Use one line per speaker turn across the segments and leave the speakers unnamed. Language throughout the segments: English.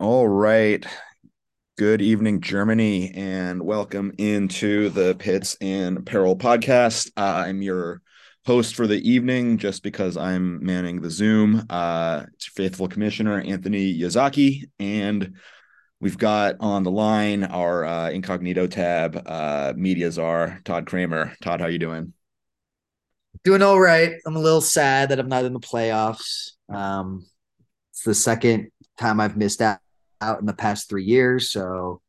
All right. Good evening, Germany, and welcome into the Pits and Peril podcast. Uh, I'm your host for the evening just because I'm manning the Zoom. Uh, it's faithful commissioner Anthony Yazaki, and we've got on the line our uh, incognito tab uh, media czar Todd Kramer. Todd, how you doing?
Doing all right. I'm a little sad that I'm not in the playoffs. Um, it's the second time I've missed out, out in the past three years, so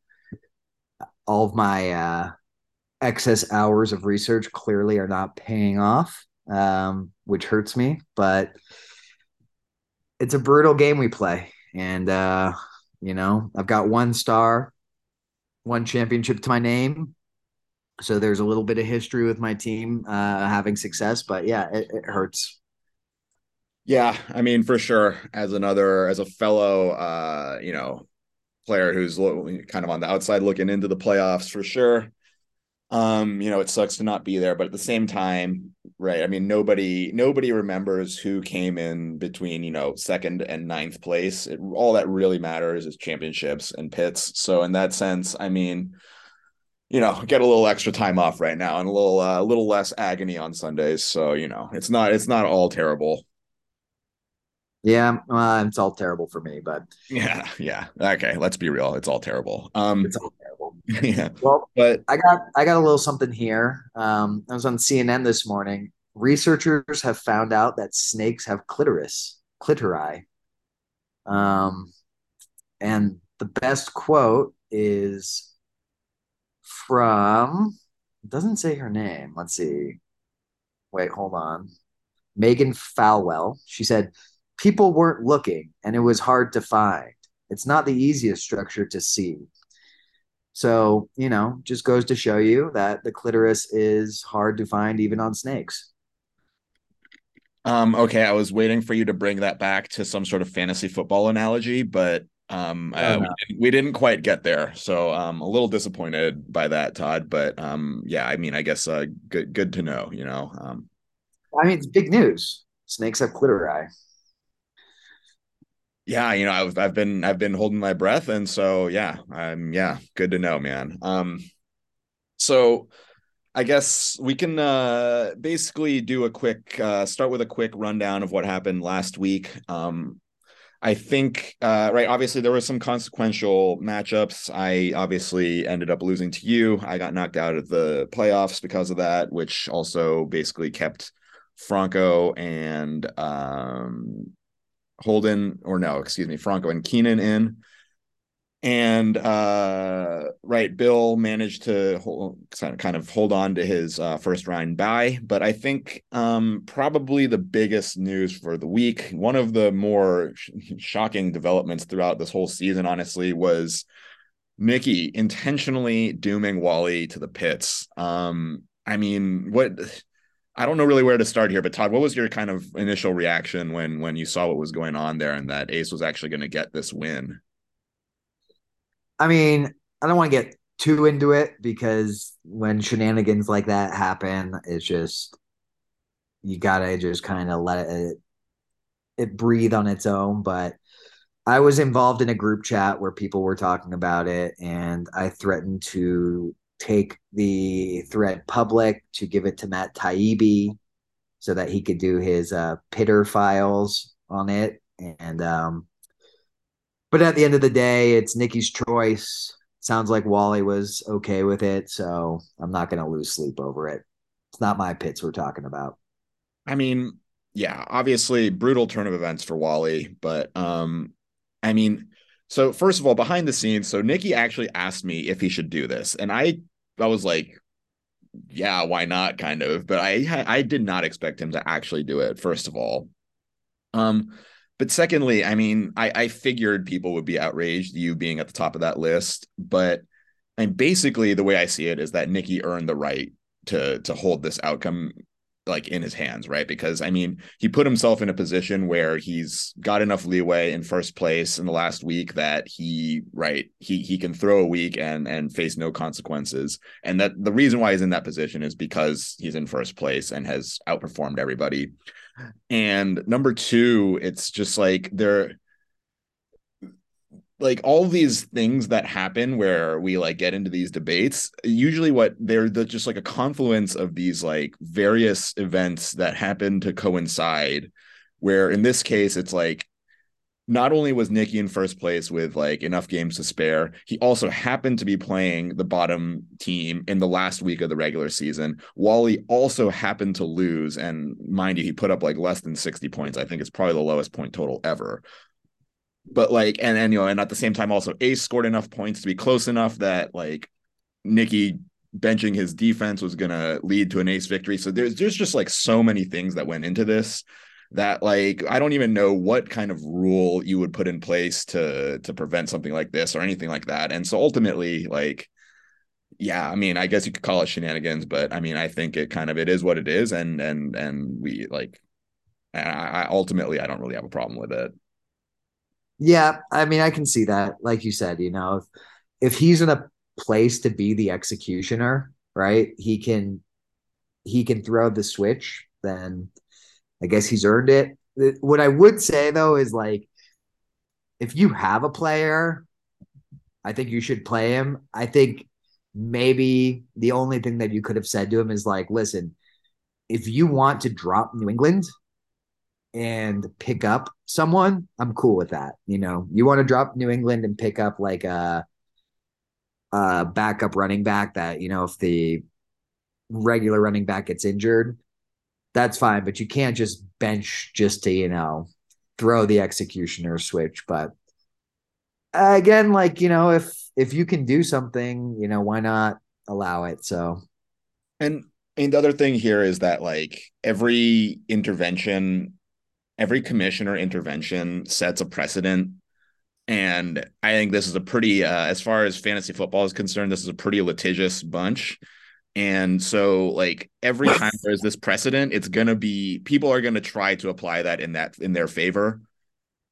all of my uh, excess hours of research clearly are not paying off, um, which hurts me. But it's a brutal game we play, and uh, you know I've got one star, one championship to my name. So there's a little bit of history with my team uh, having success, but yeah, it, it hurts.
Yeah, I mean, for sure. As another, as a fellow, uh, you know, player who's kind of on the outside looking into the playoffs, for sure. Um, you know, it sucks to not be there, but at the same time, right? I mean, nobody, nobody remembers who came in between, you know, second and ninth place. It, all that really matters is championships and pits. So, in that sense, I mean, you know, get a little extra time off right now and a little, uh, a little less agony on Sundays. So, you know, it's not, it's not all terrible.
Yeah, uh, it's all terrible for me, but
yeah, yeah. Okay, let's be real. It's all terrible. Um,
it's all terrible.
yeah.
Well,
but
I got I got a little something here. Um, I was on CNN this morning. Researchers have found out that snakes have clitoris, clitori. Um, and the best quote is from. It doesn't say her name. Let's see. Wait, hold on. Megan Folwell. She said people weren't looking and it was hard to find. It's not the easiest structure to see. So, you know, just goes to show you that the clitoris is hard to find even on snakes.
Um, okay, I was waiting for you to bring that back to some sort of fantasy football analogy, but um, uh, we, didn't, we, didn't, quite get there. So I'm um, a little disappointed by that, Todd. But um, yeah, I mean, I guess uh, good good to know. You know, um,
I mean, it's big news. Snakes have clitori
yeah you know I've, I've been i've been holding my breath and so yeah i'm yeah good to know man um so i guess we can uh basically do a quick uh start with a quick rundown of what happened last week um I think, uh, right. Obviously, there were some consequential matchups. I obviously ended up losing to you. I got knocked out of the playoffs because of that, which also basically kept Franco and um, Holden, or no, excuse me, Franco and Keenan in. And uh, right, Bill managed to hold, kind of hold on to his uh, first round bye. But I think um, probably the biggest news for the week, one of the more sh- shocking developments throughout this whole season, honestly, was Nikki intentionally dooming Wally to the pits. Um, I mean, what I don't know really where to start here, but Todd, what was your kind of initial reaction when when you saw what was going on there and that Ace was actually going to get this win?
I mean, I don't want to get too into it because when shenanigans like that happen, it's just you gotta just kind of let it it breathe on its own. But I was involved in a group chat where people were talking about it, and I threatened to take the thread public to give it to Matt Taibbi so that he could do his uh, pitter files on it. And um, but at the end of the day, it's Nikki's choice. Sounds like Wally was okay with it, so I'm not going to lose sleep over it. It's not my pits we're talking about.
I mean, yeah, obviously brutal turn of events for Wally, but um, I mean, so first of all, behind the scenes, so Nikki actually asked me if he should do this, and I I was like, yeah, why not? Kind of, but I I did not expect him to actually do it. First of all, um, but secondly, I mean, I I figured people would be outraged you being at the top of that list, but and basically the way I see it is that Nikki earned the right to to hold this outcome like in his hands, right? Because I mean, he put himself in a position where he's got enough leeway in first place in the last week that he, right, he he can throw a week and and face no consequences. And that the reason why he's in that position is because he's in first place and has outperformed everybody. And number two, it's just like there like all these things that happen where we like get into these debates usually what they're the, just like a confluence of these like various events that happen to coincide where in this case it's like not only was Nicky in first place with like enough games to spare, he also happened to be playing the bottom team in the last week of the regular season. Wally also happened to lose. And mind you, he put up like less than 60 points. I think it's probably the lowest point total ever. But like, and, and you know, and at the same time, also Ace scored enough points to be close enough that like Nicky benching his defense was gonna lead to an ace victory. So there's there's just like so many things that went into this that like I don't even know what kind of rule you would put in place to to prevent something like this or anything like that. And so ultimately, like, yeah, I mean, I guess you could call it shenanigans, but I mean, I think it kind of it is what it is, and and and we like, I, I ultimately I don't really have a problem with it.
Yeah, I mean, I can see that. Like you said, you know, if if he's in a place to be the executioner, right? He can he can throw the switch, then I guess he's earned it. What I would say though is like, if you have a player, I think you should play him. I think maybe the only thing that you could have said to him is like, listen, if you want to drop New England and pick up someone, I'm cool with that. You know, you want to drop New England and pick up like a, a backup running back that, you know, if the regular running back gets injured, that's fine, but you can't just bench just to, you know, throw the executioner switch. But again, like, you know, if if you can do something, you know, why not allow it? So
and and the other thing here is that like every intervention, every commissioner intervention sets a precedent. And I think this is a pretty, uh, as far as fantasy football is concerned, this is a pretty litigious bunch. And so like every time there's this precedent, it's gonna be people are gonna try to apply that in that in their favor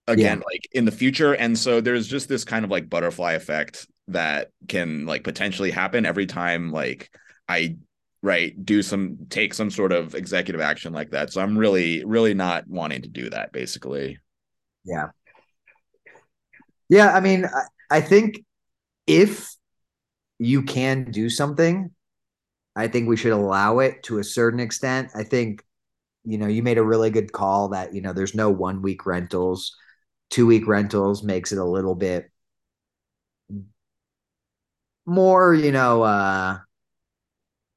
again, yeah. like in the future. And so there's just this kind of like butterfly effect that can like potentially happen every time like I right do some take some sort of executive action like that. So I'm really, really not wanting to do that basically.
Yeah. Yeah, I mean, I, I think if you can do something I think we should allow it to a certain extent. I think, you know, you made a really good call that, you know, there's no one week rentals. Two week rentals makes it a little bit more, you know, uh,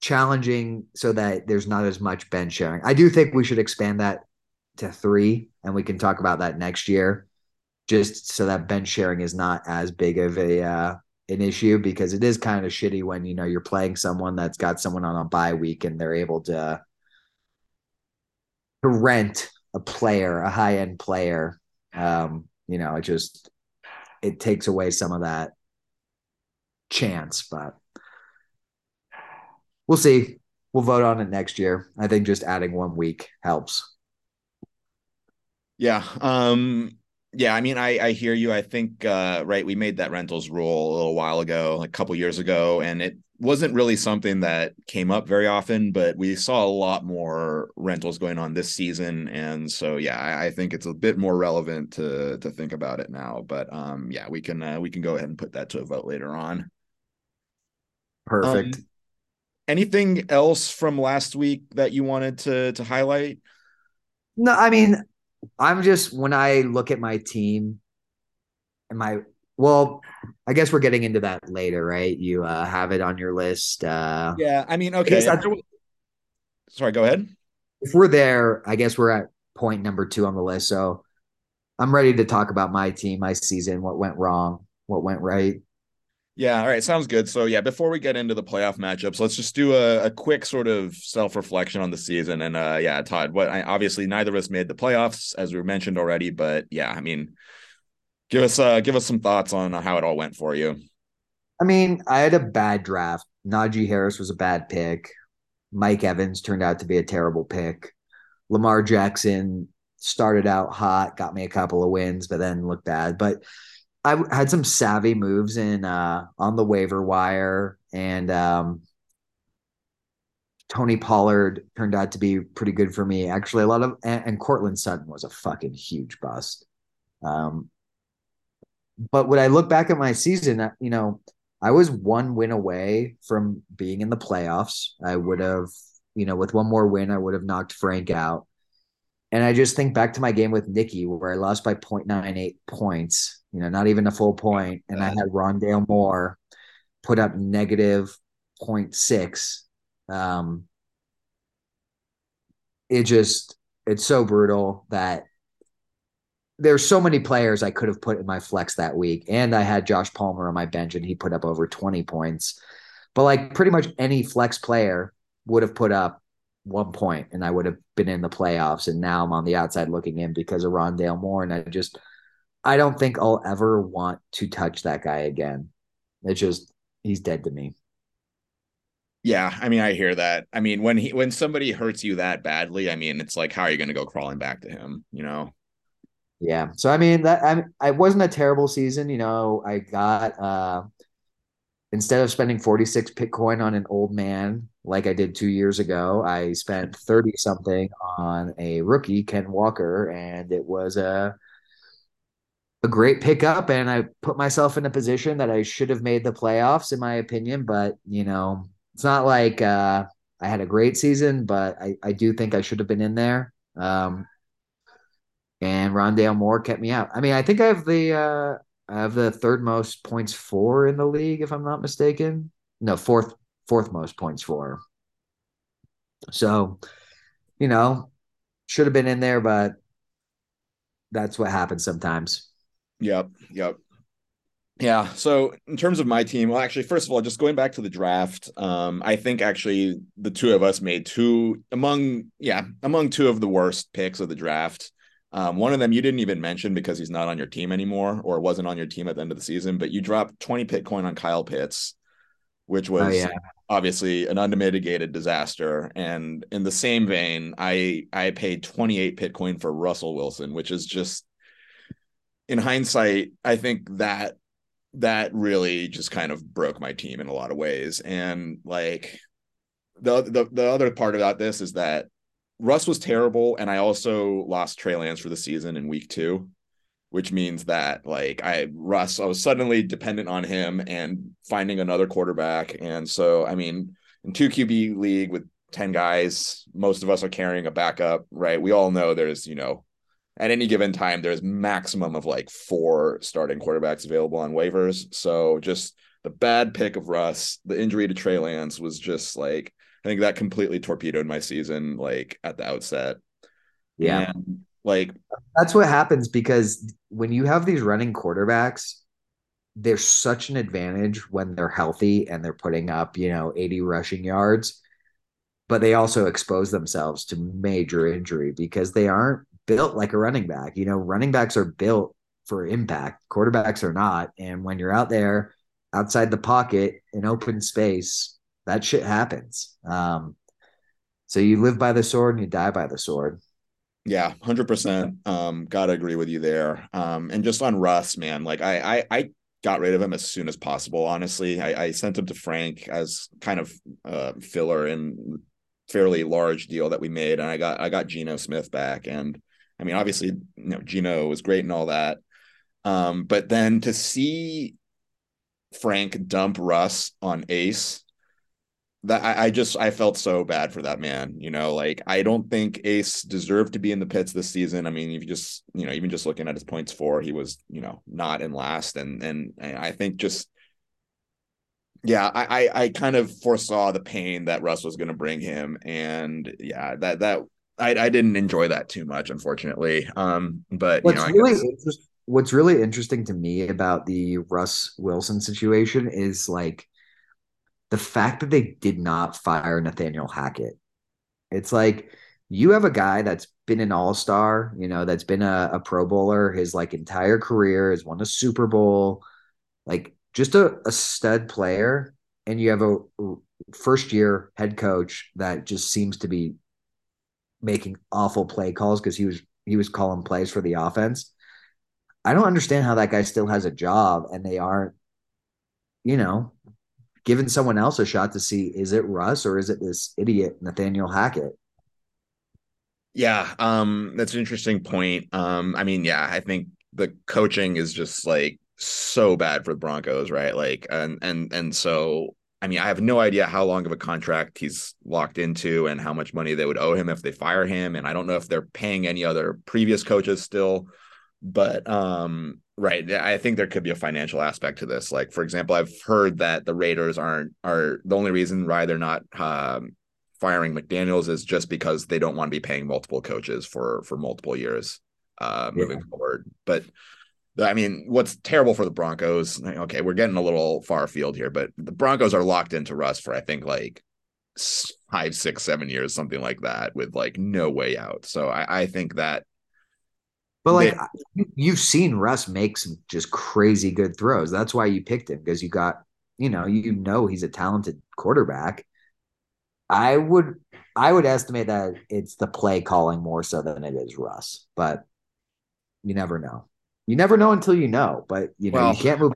challenging so that there's not as much bench sharing. I do think we should expand that to three, and we can talk about that next year, just so that bench sharing is not as big of a uh, an issue because it is kind of shitty when you know you're playing someone that's got someone on a bye week and they're able to to rent a player, a high end player. Um, you know, it just it takes away some of that chance, but we'll see. We'll vote on it next year. I think just adding one week helps.
Yeah. Um yeah, I mean, I I hear you. I think uh, right. We made that rentals rule a little while ago, like a couple years ago, and it wasn't really something that came up very often. But we saw a lot more rentals going on this season, and so yeah, I, I think it's a bit more relevant to to think about it now. But um, yeah, we can uh, we can go ahead and put that to a vote later on.
Perfect. Um,
anything else from last week that you wanted to to highlight?
No, I mean, I'm just when I look at my team and my well, I guess we're getting into that later, right? You uh, have it on your list. Uh,
yeah, I mean, okay. I Sorry, go ahead.
If we're there, I guess we're at point number two on the list. So I'm ready to talk about my team, my season, what went wrong, what went right.
Yeah, all right, sounds good. So yeah, before we get into the playoff matchups, let's just do a, a quick sort of self-reflection on the season. And uh yeah, Todd, what I obviously neither of us made the playoffs, as we mentioned already, but yeah, I mean, give us uh give us some thoughts on how it all went for you.
I mean, I had a bad draft. Najee Harris was a bad pick. Mike Evans turned out to be a terrible pick. Lamar Jackson started out hot, got me a couple of wins, but then looked bad. But I had some savvy moves in uh, on the waiver wire, and um, Tony Pollard turned out to be pretty good for me. Actually, a lot of and, and Courtland Sutton was a fucking huge bust. Um, but when I look back at my season, you know, I was one win away from being in the playoffs. I would have, you know, with one more win, I would have knocked Frank out. And I just think back to my game with Nikki where I lost by 0.98 points, you know, not even a full point, And I had Rondale Moore put up negative 0.6. Um, it just, it's so brutal that there's so many players I could have put in my flex that week. And I had Josh Palmer on my bench and he put up over 20 points. But like pretty much any flex player would have put up one point and I would have been in the playoffs. And now I'm on the outside looking in because of Rondale Moore. And I just, I don't think I'll ever want to touch that guy again. It's just, he's dead to me.
Yeah, I mean, I hear that. I mean, when he when somebody hurts you that badly, I mean, it's like, how are you going to go crawling back to him? You know?
Yeah. So I mean that I I wasn't a terrible season. You know, I got uh instead of spending 46 Bitcoin on an old man like I did two years ago, I spent 30 something on a rookie, Ken Walker, and it was a a great pickup. And I put myself in a position that I should have made the playoffs, in my opinion. But you know, it's not like uh I had a great season, but I, I do think I should have been in there. Um, and Rondale Moore kept me out. I mean, I think I have the uh, I have the third most points for in the league, if I'm not mistaken. No, fourth fourth most points for. So, you know, should have been in there, but that's what happens sometimes.
Yep, yep. Yeah. So in terms of my team, well, actually, first of all, just going back to the draft, um, I think actually the two of us made two among, yeah, among two of the worst picks of the draft. Um, one of them you didn't even mention because he's not on your team anymore or wasn't on your team at the end of the season, but you dropped 20 Bitcoin on Kyle Pitts, which oh, was oh, yeah. obviously an unmitigated disaster. And in the same vein, I I paid 28 Bitcoin for Russell Wilson, which is just in hindsight, I think that that really just kind of broke my team in a lot of ways. And like the the the other part about this is that Russ was terrible, and I also lost Trey Lance for the season in week two, which means that like I Russ, I was suddenly dependent on him and finding another quarterback. And so I mean, in two QB league with 10 guys, most of us are carrying a backup, right? We all know there's, you know, at any given time, there's maximum of like four starting quarterbacks available on waivers. So just the bad pick of Russ, the injury to Trey Lance was just like I think that completely torpedoed my season, like at the outset.
Yeah.
And, like
that's what happens because when you have these running quarterbacks, there's such an advantage when they're healthy and they're putting up, you know, 80 rushing yards, but they also expose themselves to major injury because they aren't built like a running back. You know, running backs are built for impact, quarterbacks are not. And when you're out there outside the pocket in open space, that shit happens. Um, so you live by the sword and you die by the sword.
Yeah, hundred percent. Um, gotta agree with you there. Um, and just on Russ, man, like I, I, I got rid of him as soon as possible. Honestly, I, I sent him to Frank as kind of uh, filler in fairly large deal that we made, and I got, I got Geno Smith back, and I mean, obviously, you know, Geno was great and all that. Um, but then to see Frank dump Russ on Ace that I, I, just I felt so bad for that man. You know, like I don't think Ace deserved to be in the pits this season. I mean, if you just you know even just looking at his points for, he was you know not in last, and and I think just yeah, I I, I kind of foresaw the pain that Russ was going to bring him, and yeah, that that I I didn't enjoy that too much, unfortunately. Um, but
what's
you know,
really guess... what's really interesting to me about the Russ Wilson situation is like the fact that they did not fire Nathaniel Hackett. It's like you have a guy that's been an all-star, you know, that's been a, a pro bowler his like entire career, has won a Super Bowl, like just a, a stud player, and you have a first year head coach that just seems to be making awful play calls because he was he was calling plays for the offense. I don't understand how that guy still has a job and they aren't, you know, giving someone else a shot to see is it Russ or is it this idiot Nathaniel Hackett?
Yeah, um, that's an interesting point. Um, I mean, yeah, I think the coaching is just like so bad for the Broncos, right? Like, and and and so I mean, I have no idea how long of a contract he's locked into and how much money they would owe him if they fire him. And I don't know if they're paying any other previous coaches still. But um, right, I think there could be a financial aspect to this. Like, for example, I've heard that the Raiders aren't are the only reason why they're not um, firing McDaniels is just because they don't want to be paying multiple coaches for for multiple years uh, moving yeah. forward. But I mean, what's terrible for the Broncos? Okay, we're getting a little far afield here, but the Broncos are locked into Russ for I think like five, six, seven years, something like that, with like no way out. So I, I think that.
But like they, you've seen Russ make some just crazy good throws. That's why you picked him because you got, you know, you know he's a talented quarterback. I would I would estimate that it's the play calling more so than it is Russ, but you never know you never know until you know. But you know, well, you can't move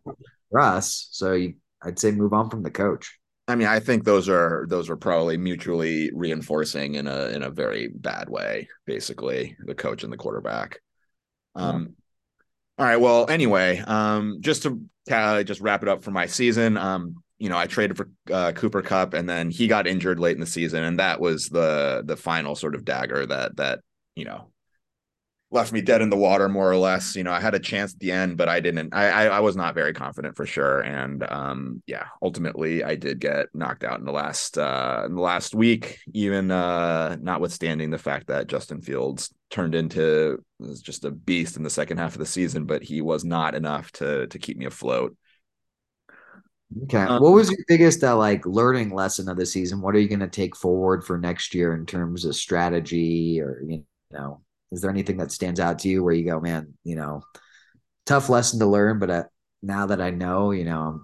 Russ, so you, I'd say move on from the coach.
I mean, I think those are those are probably mutually reinforcing in a in a very bad way. Basically, the coach and the quarterback. Um, all right. Well, anyway, um, just to uh, just wrap it up for my season. Um, you know, I traded for uh, Cooper Kupp, and then he got injured late in the season, and that was the the final sort of dagger that that you know left me dead in the water more or less you know i had a chance at the end but i didn't i i, I was not very confident for sure and um yeah ultimately i did get knocked out in the last uh in the last week even uh notwithstanding the fact that justin fields turned into just a beast in the second half of the season but he was not enough to to keep me afloat
Okay. Um, what was your biggest uh, like learning lesson of the season? What are you going to take forward for next year in terms of strategy or you know is there anything that stands out to you where you go, man, you know, tough lesson to learn, but uh, now that I know, you know,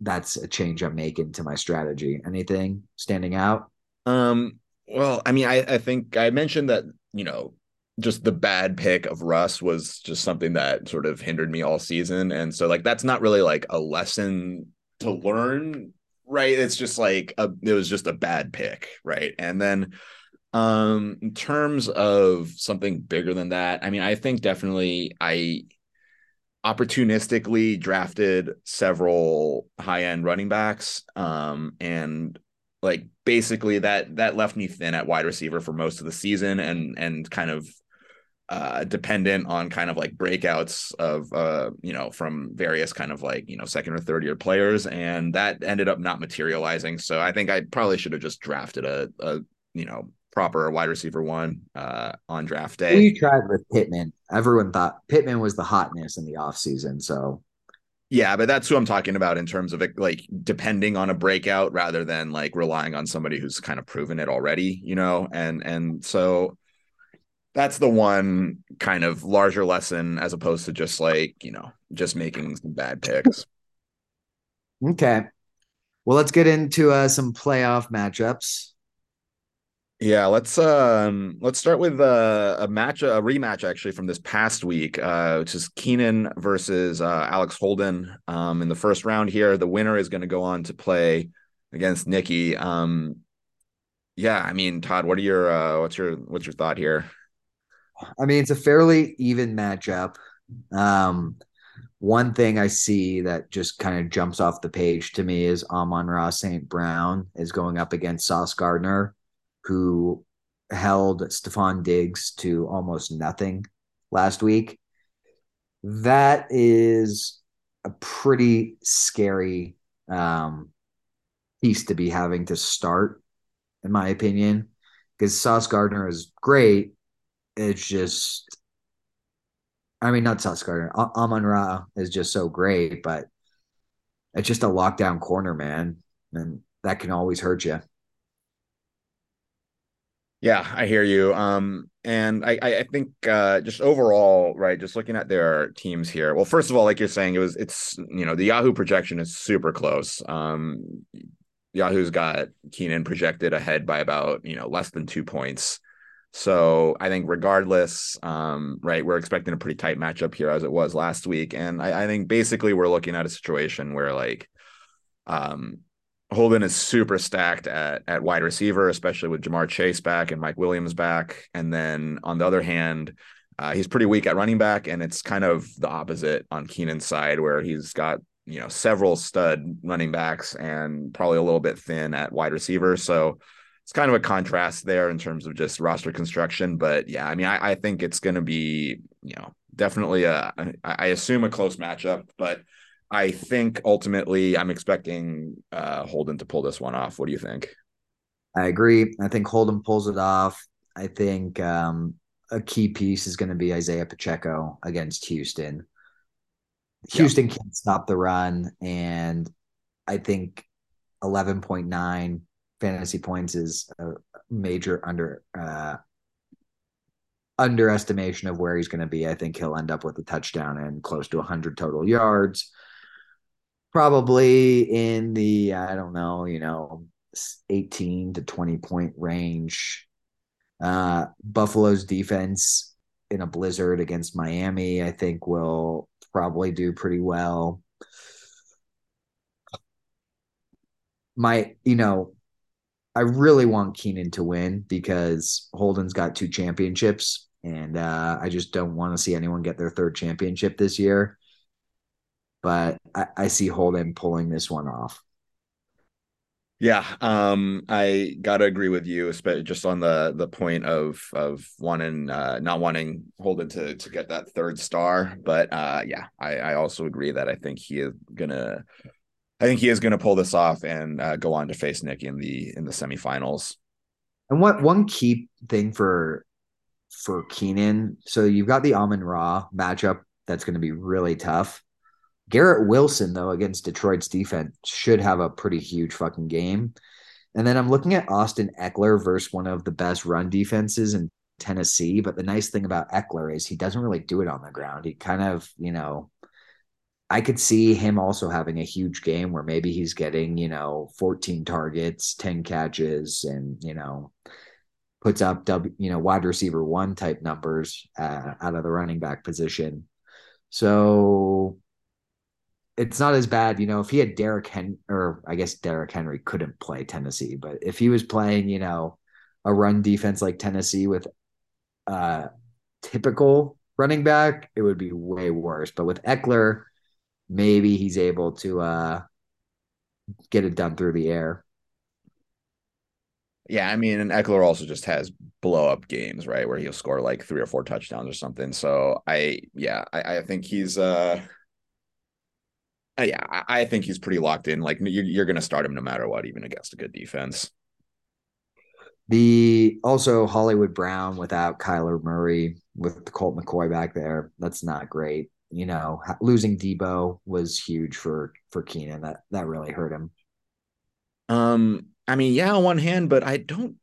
that's a change I'm making to my strategy. Anything standing out?
Um, well, I mean, I, I think I mentioned that, you know, just the bad pick of Russ was just something that sort of hindered me all season. And so like that's not really like a lesson to learn, right? It's just like a it was just a bad pick, right? And then um, in terms of something bigger than that, I mean, I think definitely I opportunistically drafted several high-end running backs. Um, and like basically that that left me thin at wide receiver for most of the season and and kind of uh dependent on kind of like breakouts of uh you know from various kind of like you know second or third year players and that ended up not materializing so i think i probably should have just drafted a, a you know proper wide receiver one uh, on draft day.
We tried with Pittman. Everyone thought Pittman was the hotness in the offseason. So
yeah, but that's who I'm talking about in terms of it, like depending on a breakout rather than like relying on somebody who's kind of proven it already, you know? And and so that's the one kind of larger lesson as opposed to just like, you know, just making some bad picks.
Okay. Well, let's get into uh, some playoff matchups.
Yeah, let's um let's start with uh, a match a rematch actually from this past week, uh, which is Keenan versus uh, Alex Holden. Um, in the first round here, the winner is going to go on to play against Nikki. Um, yeah, I mean, Todd, what are your uh, what's your what's your thought here?
I mean, it's a fairly even matchup. Um, one thing I see that just kind of jumps off the page to me is Amon-Ra St. Brown is going up against Sauce Gardner who held Stefon Diggs to almost nothing last week. That is a pretty scary um, piece to be having to start, in my opinion, because Sauce Gardner is great. It's just, I mean, not Sauce Gardner. Amon Ra is just so great, but it's just a lockdown corner, man, and that can always hurt you.
Yeah, I hear you. Um, and I, I think uh, just overall, right, just looking at their teams here. Well, first of all, like you're saying, it was it's you know the Yahoo projection is super close. Um, Yahoo's got Keenan projected ahead by about you know less than two points. So I think regardless, um, right, we're expecting a pretty tight matchup here as it was last week, and I, I think basically we're looking at a situation where like, um, Holden is super stacked at at wide receiver, especially with Ja'Marr Chase back and Mike Williams back. And then on the other hand, Uh, he's pretty weak at running back, and it's kind of the opposite on Keenan's side, where he's got you know several stud running backs and probably a little bit thin at wide receiver. So it's kind of a contrast there in terms of just roster construction. But yeah, I mean, I, I think it's going to be you know definitely a I assume a close matchup, but I think ultimately I'm expecting uh, Holden to pull this one off. What do you think?
I agree. I think Holden pulls it off. I think um, a key piece is going to be Isaiah Pacheco against Houston. Houston yeah. can't stop the run, and I think 11.9 fantasy points is a major under uh, underestimation of where he's going to be. I think he'll end up with a touchdown and close to 100 total yards. Probably in the, I don't know, you know, 18 to 20 point range. Uh, Buffalo's defense in a blizzard against Miami, I think, will probably do pretty well. My, you know, I really want Keenan to win because Holden's got two championships, and uh, I just don't want to see anyone get their third championship this year. But I, I see Holden pulling this one off.
Yeah, um, I gotta agree with you, especially just on the the point of of wanting uh, not wanting Holden to to get that third star. But uh, yeah, I, I also agree that I think he is gonna I think he is gonna pull this off and uh, go on to face Nick in the in the semifinals.
And what one key thing for for Keenan, so you've got the Amon Ra matchup that's going to be really tough. Garrett Wilson, though, against Detroit's defense, should have a pretty huge fucking game. And then I'm looking at Austin Ekeler versus one of the best run defenses in Tennessee. But the nice thing about Ekeler is he doesn't really do it on the ground. He kind of, you know, I could see him also having a huge game where maybe he's getting, you know, 14 targets, 10 catches, and, you know, puts up, W, you know, wide receiver one type numbers uh, out of the running back position. So it's not as bad, you know, if he had Derrick Henry, or I guess Derrick Henry couldn't play Tennessee, but if he was playing, you know, a run defense like Tennessee with uh typical running back, it would be way worse. But with Ekeler, maybe he's able to uh get it done through the air.
Yeah, I mean, and Ekeler also just has blow up games, right, where he'll score like three or four touchdowns or something. So I, yeah, I, I think he's uh uh, yeah, I, I, think he's pretty locked in. Like you're, you're going to start him no matter what, even against a good defense.
The also Hollywood Brown without Kyler Murray with Colt McCoy back there. That's not great. You know, losing Deebo was huge for for Keenan. That that really hurt him.
Um, I mean, yeah, on one hand, but I don't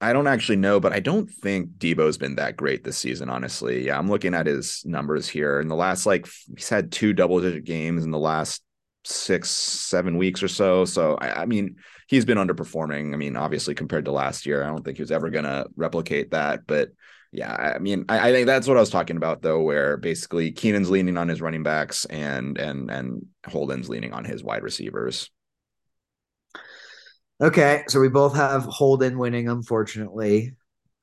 I don't actually know, but I don't think Deebo's been that great this season, honestly. Yeah, I'm looking at his numbers here. In the last, like, he's had two double digit games in the last six, seven weeks or so. So, I, I mean, he's been underperforming. I mean, obviously, compared to last year, I don't think he was ever going to replicate that. But yeah, I mean, I, I, think that's what I was talking about, though, where basically Keenan's leaning on his running backs and and and Holden's leaning on his wide receivers.
Okay, so we both have Holden winning, unfortunately.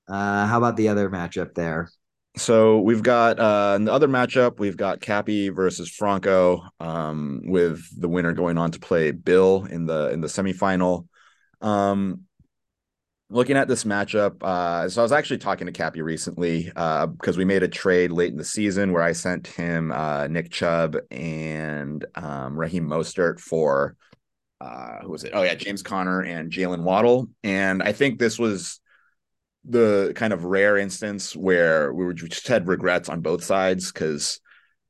Uh, how about the other matchup there?
So we've got uh, in the other matchup, we've got Cappy versus Franco, um, with the winner going on to play Bill in the in the semifinal. Um, looking at this matchup, uh, so I was actually talking to Cappy recently uh, because we made a trade late in the season where I sent him uh, Nick Chubb and um, Raheem Mostert for uh, who was it? Oh yeah, James Conner and Jaylen Waddle. And I think this was the kind of rare instance where we were just had regrets on both sides because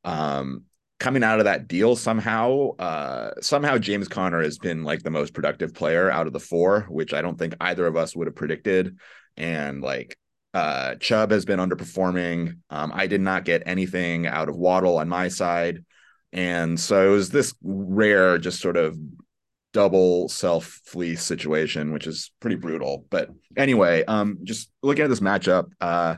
um, coming out of that deal somehow uh, somehow James Conner has been like the most productive player out of the four, which I don't think either of us would have predicted. And like uh, Chubb has been underperforming. Um, I did not get anything out of Waddle on my side. And so it was this rare, just sort of double self fleece situation, which is pretty brutal. But anyway, um, just looking at this matchup, uh,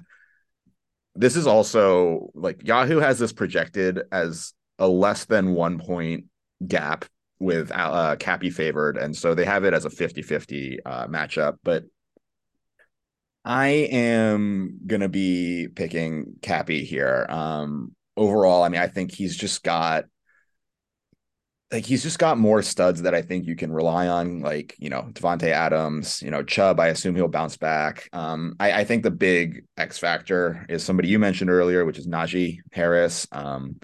this is also like Yahoo has this projected as a less than one point gap with uh, Cappy favored, and so they have it as a 50 50 uh, matchup. But I am gonna be picking Cappy here. Um, overall, I mean, I think he's just got like he's just got more studs that I think you can rely on, like you know Davante Adams, you know Chubb. I assume he'll bounce back. Um, I, I, think the big X factor is somebody you mentioned earlier, which is Najee Harris. Um,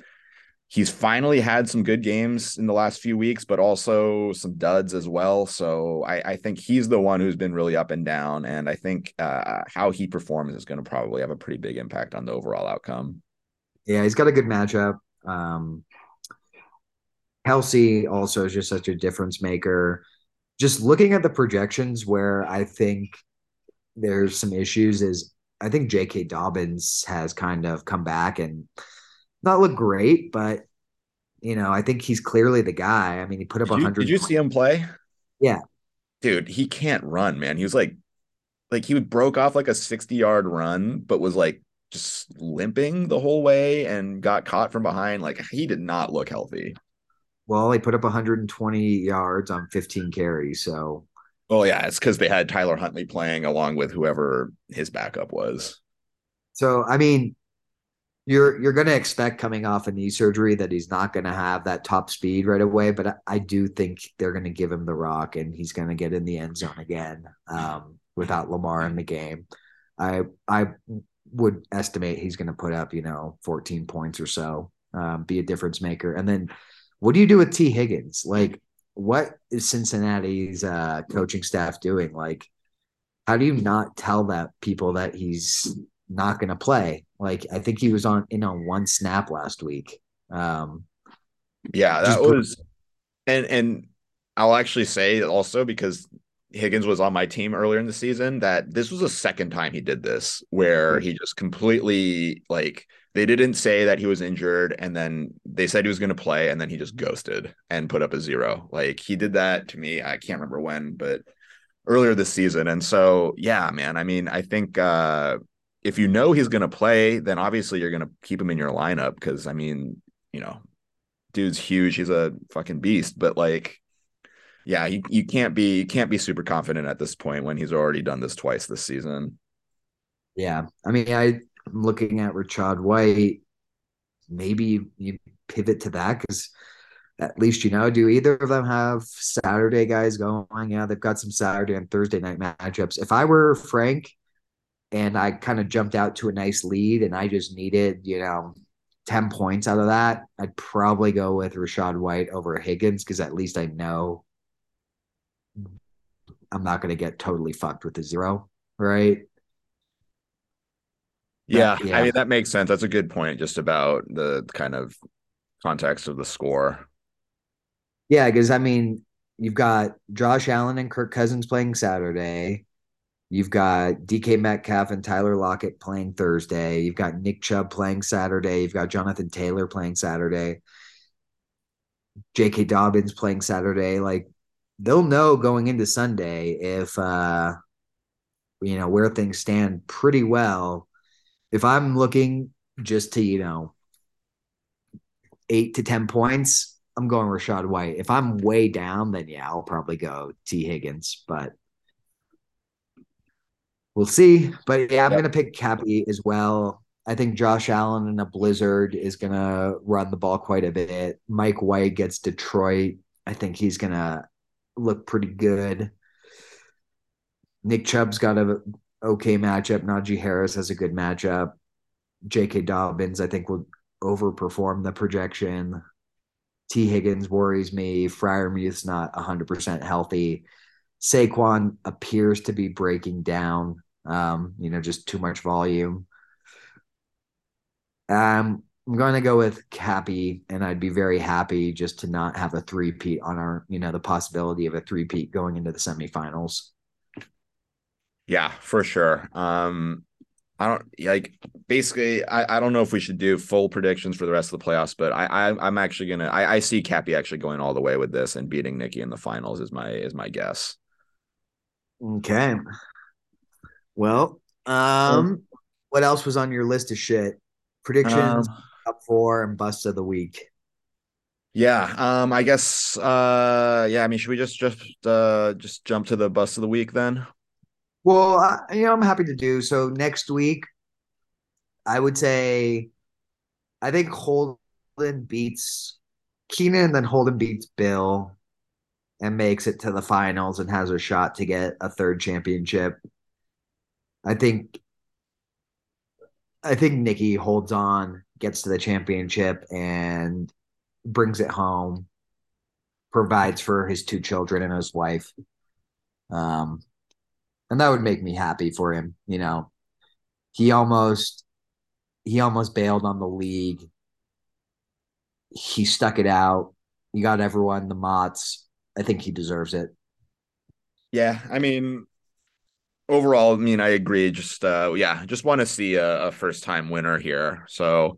he's finally had some good games in the last few weeks, but also some duds as well. So I, I think he's the one who's been really up and down, and I think uh, how he performs is going to probably have a pretty big impact on the overall outcome.
Yeah, he's got a good matchup. Um, Kelce also is just such a difference maker. Just looking at the projections, where I think there's some issues is I think J.K. Dobbins has kind of come back and not look great, but you know, I think he's clearly the guy. I mean, he put up
a hundred. Did you see him play?
Yeah,
dude, he can't run, man. He was like, like he would broke off like a sixty yard run, but was like just limping the whole way and got caught from behind. Like he did not look healthy.
Well, he put up 120 yards on 15 carries. So,
well, yeah, it's because they had Tyler Huntley playing along with whoever his backup was.
So, I mean, you're you're going to expect coming off a knee surgery that he's not going to have that top speed right away. But I, I do think they're going to give him the rock, and he's going to get in the end zone again um, without Lamar in the game. I I would estimate he's going to put up you know 14 points or so, um, be a difference maker, and then what do you do with Tee Higgins? Like, what is Cincinnati's uh, coaching staff doing? Like, how do you not tell that people that he's not going to play? Like, I think he was on in on one snap last week. Um,
yeah, that was, and and I'll actually say also because Higgins was on my team earlier in the season that this was the second time he did this where he just completely like they didn't say that he was injured and then they said he was going to play and then he just ghosted and put up a zero. Like he did that to me i can't remember when but earlier this season. And so yeah man i mean i think uh if you know he's going to play then obviously you're going to keep him in your lineup because i mean you know dude's huge he's a fucking beast. But like yeah you, you can't be you can't be super confident at this point when he's already done this twice this season.
Yeah i mean i I'm looking at Rachaad White. Maybe you pivot to that because at least you know, do either of them have Saturday guys going? Yeah, they've got some Saturday and Thursday night matchups. If I were Frank and I kind of jumped out to a nice lead and I just needed, you know, 10 points out of that, I'd probably go with Rachaad White over Higgins because at least I know I'm not going to get totally fucked with the zero, right?
Yeah, yeah, I mean that makes sense. That's a good point, just about the kind of context of the score.
Yeah, because I mean, you've got Josh Allen and Kirk Cousins playing Saturday. You've got DK Metcalf and Tyler Lockett playing Thursday. You've got Nick Chubb playing Saturday. You've got Jonathan Taylor playing Saturday. J.K. Dobbins playing Saturday. Like they'll know going into Sunday if uh you know where things stand pretty well if I'm looking just to, you know, eight to 10 points, I'm going Rachaad White. If I'm way down, then yeah, I'll probably go Tee Higgins, but we'll see. But yeah, I'm yep. going to pick Cappy as well. I think Josh Allen in a blizzard is going to run the ball quite a bit. Mike White gets Detroit. I think he's going to look pretty good. Nick Chubb's got a okay matchup. Najee Harris has a good matchup. J.K. Dobbins, I think, will overperform the projection. Tee Higgins worries me. Freiermuth's not 100% healthy. Saquon appears to be breaking down, um, you know, just too much volume. Um, I'm going to go with Cappy, and I'd be very happy just to not have a three-peat on our, you know, the possibility of a three-peat going into the semifinals.
Yeah, for sure. Um, I don't like basically. I, I don't know if we should do full predictions for the rest of the playoffs, but I, I am actually gonna. I, I see Cappy actually going all the way with this and beating Nikki in the finals is my is my guess.
Okay. Well, um, what else was on your list of shit? Predictions, um, up four, and bust of the week.
Yeah, um, I guess. Uh, yeah, I mean, should we just just uh just jump to the bust of the week then?
Well, I, you know, I'm happy to do so. Next week, I would say, I think Holden beats Keenan, then Holden beats Bill, and makes it to the finals and has a shot to get a third championship. I think, I think Nikki holds on, gets to the championship, and brings it home. Provides for his two children and his wife. Um, and that would make me happy for him. You know, he almost he almost bailed on the league. He stuck it out. He got everyone the Mott's. I think he deserves it.
Yeah, I mean, overall, I mean, I agree. Just uh, yeah, just want to see a, a first time winner here. So,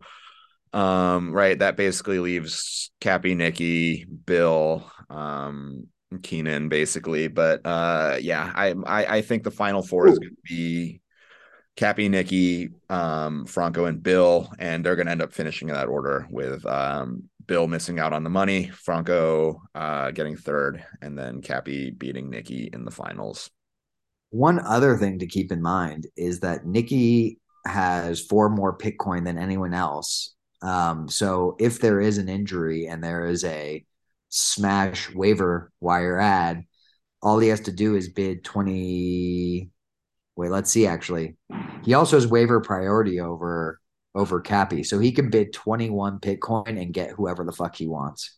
um, right, that basically leaves Cappy, Nikki, Bill, um, Keenan, basically. But uh, yeah, I I, I think the final four Ooh. is going to be Cappy, Nikki, um, Franco, and Bill, and they're going to end up finishing in that order with um, Bill missing out on the money, Franco uh, getting third, and then Cappy beating Nikki in the finals.
One other thing to keep in mind is that Nikki has four more Bitcoin than anyone else. Um, so if there is an injury and there is a smash waiver wire ad, all he has to do is bid 20 Wait, let's see. Actually, he also has waiver priority over over Cappy, so he can bid twenty one Bitcoin and get whoever the fuck he wants.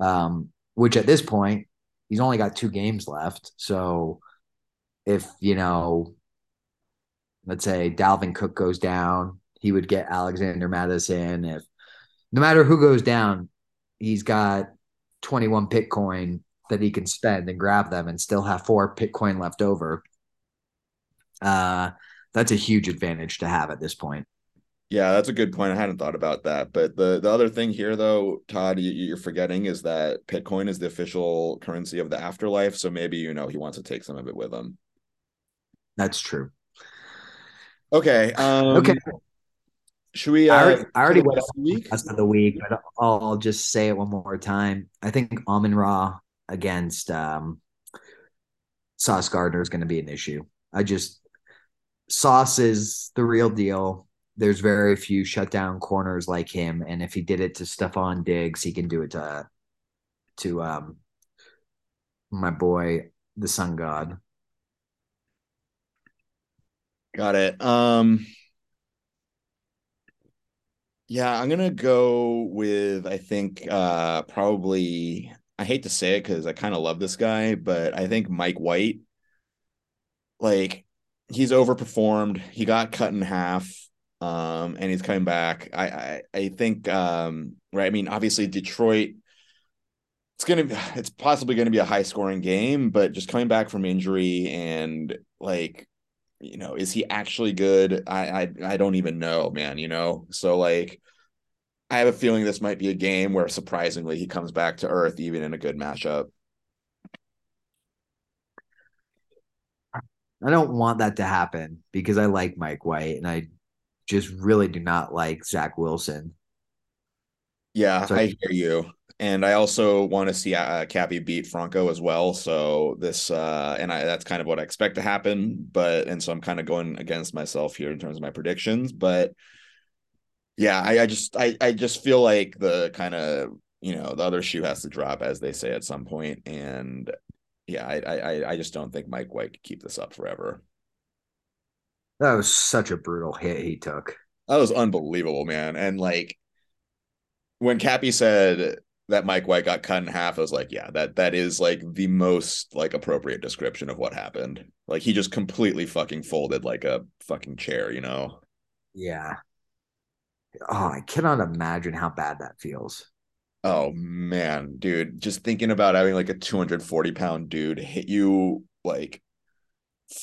Um, which at this point, he's only got two games left. So if you know, let's say Dalvin Cook goes down, he would get Alexander Mattison. If no matter who goes down, he's got 21 Bitcoin that he can spend and grab them and still have four Bitcoin left over uh, that's a huge advantage to have at this point.
Yeah, that's a good point. I hadn't thought about that. But the the other thing here, though, Todd, you, are forgetting is that Bitcoin is the official currency of the afterlife. So maybe you know he wants to take some of it with him.
That's true.
Okay. Um,
okay.
Should we?
Uh, I already, I already went the rest of the week, but I'll, just say it one more time. I think Amon Ra against um, Sauce Gardner is going to be an issue. I just Sauce is the real deal. There's very few shutdown corners like him, and if he did it to Stefon Diggs, he can do it to to um my boy, the Sun God.
Got it. Um yeah, I'm gonna go with I think uh probably I hate to say it because I kind of love this guy, but I think Mike White, like he's overperformed. He got cut in half, um, and he's coming back. I I, I think um, right. I mean, obviously Detroit. It's gonna. It's possibly to be a high scoring game, but just coming back from injury and like, you know, is he actually good? I I I don't even know, man. You know, so like. I have a feeling this might be a game where surprisingly he comes back to earth even in a good matchup.
I don't want that to happen because I like Mike White and I just really do not like Zach Wilson.
Yeah, so I, I hear you. And I also want to see uh, Cappy beat Franco as well. So this, uh, and I, that's kind of what I expect to happen. But, and so I'm kind of going against myself here in terms of my predictions. But yeah, I, I just, I, I just feel like the kind of, you know, the other shoe has to drop, as they say at some point. And yeah, I, I I just don't think Mike White could keep this up forever.
That was such a brutal hit he took.
That was unbelievable, man. And like when Cappy said that Mike White got cut in half, I was like, yeah, that that is like the most like appropriate description of what happened. Like he just completely fucking folded like a fucking chair, you know?
Yeah. Oh, I cannot imagine how bad that feels.
Oh man, dude, just thinking about having like a 240 pound dude hit you like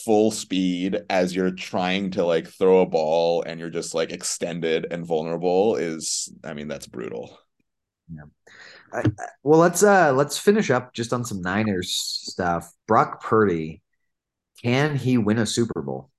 full speed as you're trying to like throw a ball and you're just like extended and vulnerable is, I mean, that's brutal.
Yeah. I, well, let's uh let's finish up just on some Niners stuff. Brock Purdy, can he win a Super Bowl?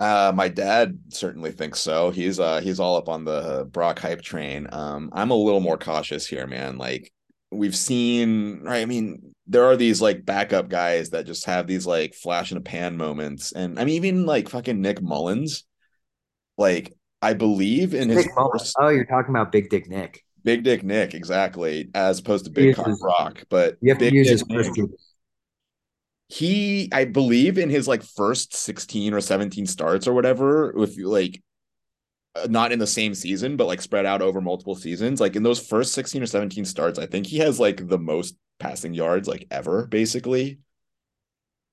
Uh, my dad certainly thinks so. He's uh he's all up on the Brock hype train. Um, I'm a little more cautious here, man. Like we've seen right i mean there are these like backup guys that just have these like flash in a pan moments and i mean even like fucking nick mullens like i believe in his
first, oh you're talking about big dick nick
big dick nick exactly as opposed to big cock brock but
you have
big
to use his nick,
he i believe in his like first 16 or 17 starts or whatever you like uh, not in the same season, but like spread out over multiple seasons. Like in those first 16 or 17 starts, I think he has like the most passing yards like ever, basically.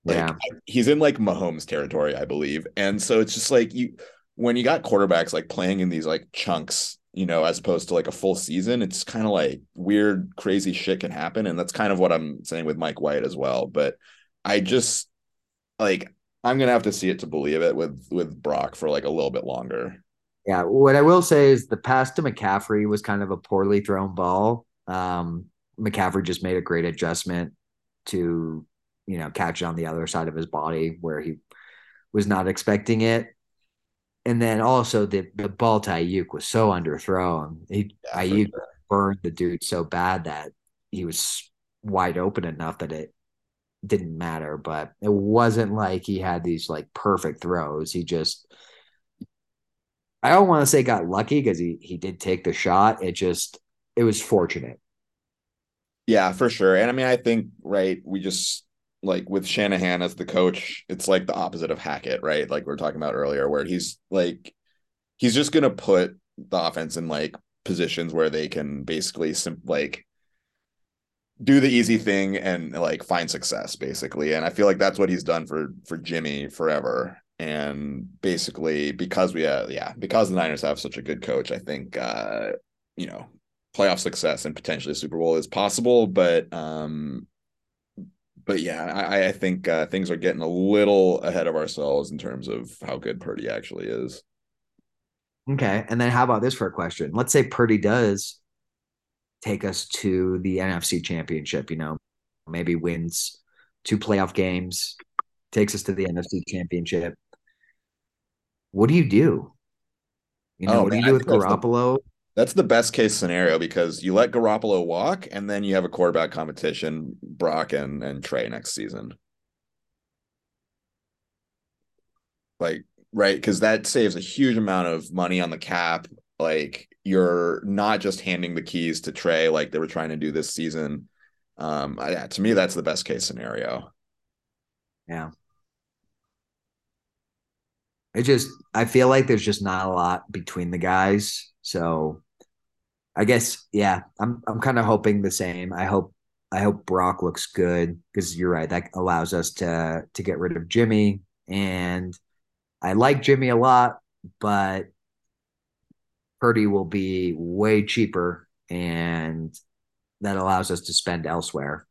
Like
yeah.
he's in like Mahomes territory, I believe. And so it's just like you when you got quarterbacks like playing in these like chunks, you know, as opposed to like a full season, it's kind of like weird, crazy shit can happen. And that's kind of what I'm saying with Mike White as well. But I just like I'm gonna have to see it to believe it with with Brock for like a little bit longer.
Yeah, what I will say is the pass to McCaffrey was kind of a poorly thrown ball. Um, McCaffrey just made a great adjustment to, you know, catch it on the other side of his body where he was not expecting it. And then also the the ball to Aiyuk was so underthrown. He yeah, Aiyuk sure. burned the dude so bad that he was wide open enough that it didn't matter. But it wasn't like he had these like perfect throws. He just I don't want to say got lucky because he he did take the shot. It just it was fortunate.
Yeah, for sure. And I mean, I think right, we just like with Shanahan as the coach, it's like the opposite of Hackett, right? Like we are talking about earlier, where he's like he's just gonna put the offense in like positions where they can basically sim- like do the easy thing and like find success basically. And i feel like that's what he's done for for jimmy forever. And basically because we have yeah because the Niners have such a good coach, I think uh, you know playoff success and potentially Super Bowl is possible, but um, but yeah, I, I think uh, things are getting a little ahead of ourselves in terms of how good Purdy actually is.
Okay, and then how about this for a question? Let's say Purdy does take us to the NFC Championship. You know, maybe wins two playoff games, takes us to the NFC Championship what do you do? You know, oh, what do you do with Garoppolo?
That's the, best case scenario because you let Garoppolo walk and then you have a quarterback competition, Brock and, and Trey next season. Like, right, because that saves a huge amount of money on the cap. Like, you're not just handing the keys to Trey like they were trying to do this season. Um, yeah, to me, that's the best case scenario.
Yeah it just I feel like there's just not a lot between the guys. So I guess yeah, I'm I'm kind of hoping the same. I hope I hope Brock looks good because you're right. That allows us to to get rid of Jimmy, and I like Jimmy a lot, but Purdy will be way cheaper, and that allows us to spend elsewhere.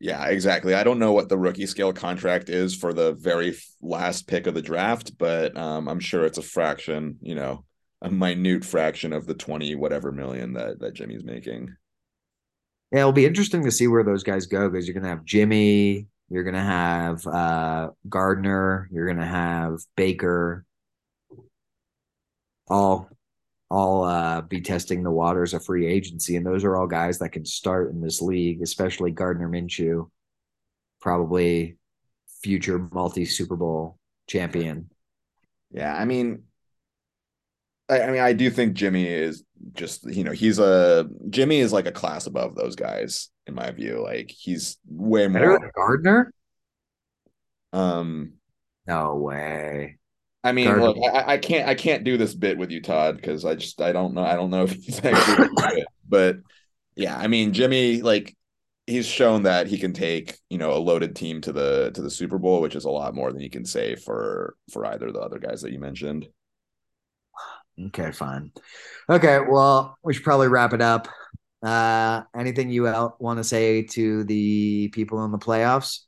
Yeah, exactly. I don't know what the rookie scale contract is for the very last pick of the draft, but um, I'm sure it's a fraction, you know, a minute fraction of the 20 whatever million that that Jimmy's making.
Yeah, it'll be interesting to see where those guys go because you're going to have Jimmy, you're going to have uh, Gardner, you're going to have Baker, all all uh, be testing the waters of free agency, and those are all guys that can start in this league, especially Gardner Minshew, probably future multi Super Bowl champion.
Yeah, I mean, I, I, mean, I do think Jimmy is just you know he's a Jimmy is like a class above those guys in my view. Like he's way more
Gardner.
Um,
no way.
I mean, look, I, I, can't I can't do this bit with you, Todd, because I just I don't know I don't know if he's actually good. but yeah, I mean Jimmy, like he's shown that he can take you know a loaded team to the to the Super Bowl, which is a lot more than you can say for for either of the other guys that you mentioned.
Okay, fine. Okay, well, we should probably wrap it up. Uh, anything you want to say to the people in the playoffs?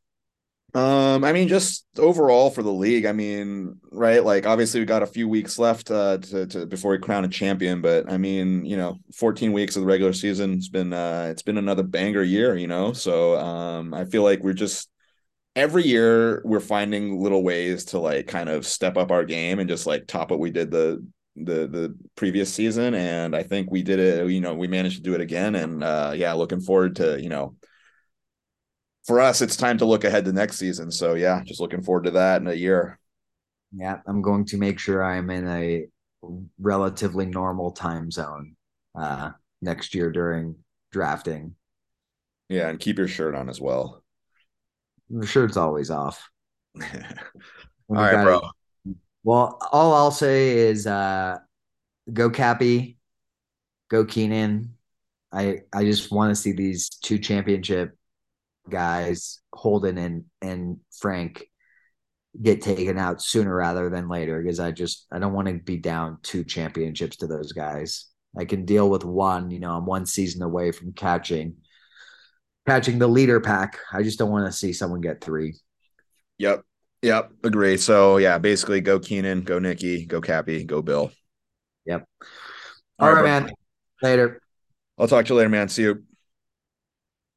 Um, I mean, just overall for the league, I mean, right? Like, obviously, we got a few weeks left uh, to, to before we crown a champion, but I mean, you know, 14 weeks of the regular season. It's been uh, it's been another banger year, you know. So, um, I feel like we're just every year we're finding little ways to like kind of step up our game and just like top what we did the the the previous season, and I think we did it. You know, we managed to do it again, and uh, yeah, looking forward to you know. For us, it's time to look ahead to next season. So yeah, just looking forward to that in a year.
Yeah, I'm going to make sure I'm in a relatively normal time zone uh, next year during drafting.
Yeah, and keep your shirt on as well.
The shirt's always off.
all right, bro.
Well, all I'll say is uh, go Cappy, go Keenan. I I just want to see these two championship guys, Holden and and Frank, get taken out sooner rather than later because I just I don't want to be down two championships to those guys. I can deal with one, you know, I'm one season away from catching catching the leader pack. I just don't want to see someone get three.
Yep. Yep, agree. So yeah, basically go Keenan, go Nikki, go Cappy, go Bill.
Yep. All, All right, right man. Later.
I'll talk to you later, man. See you.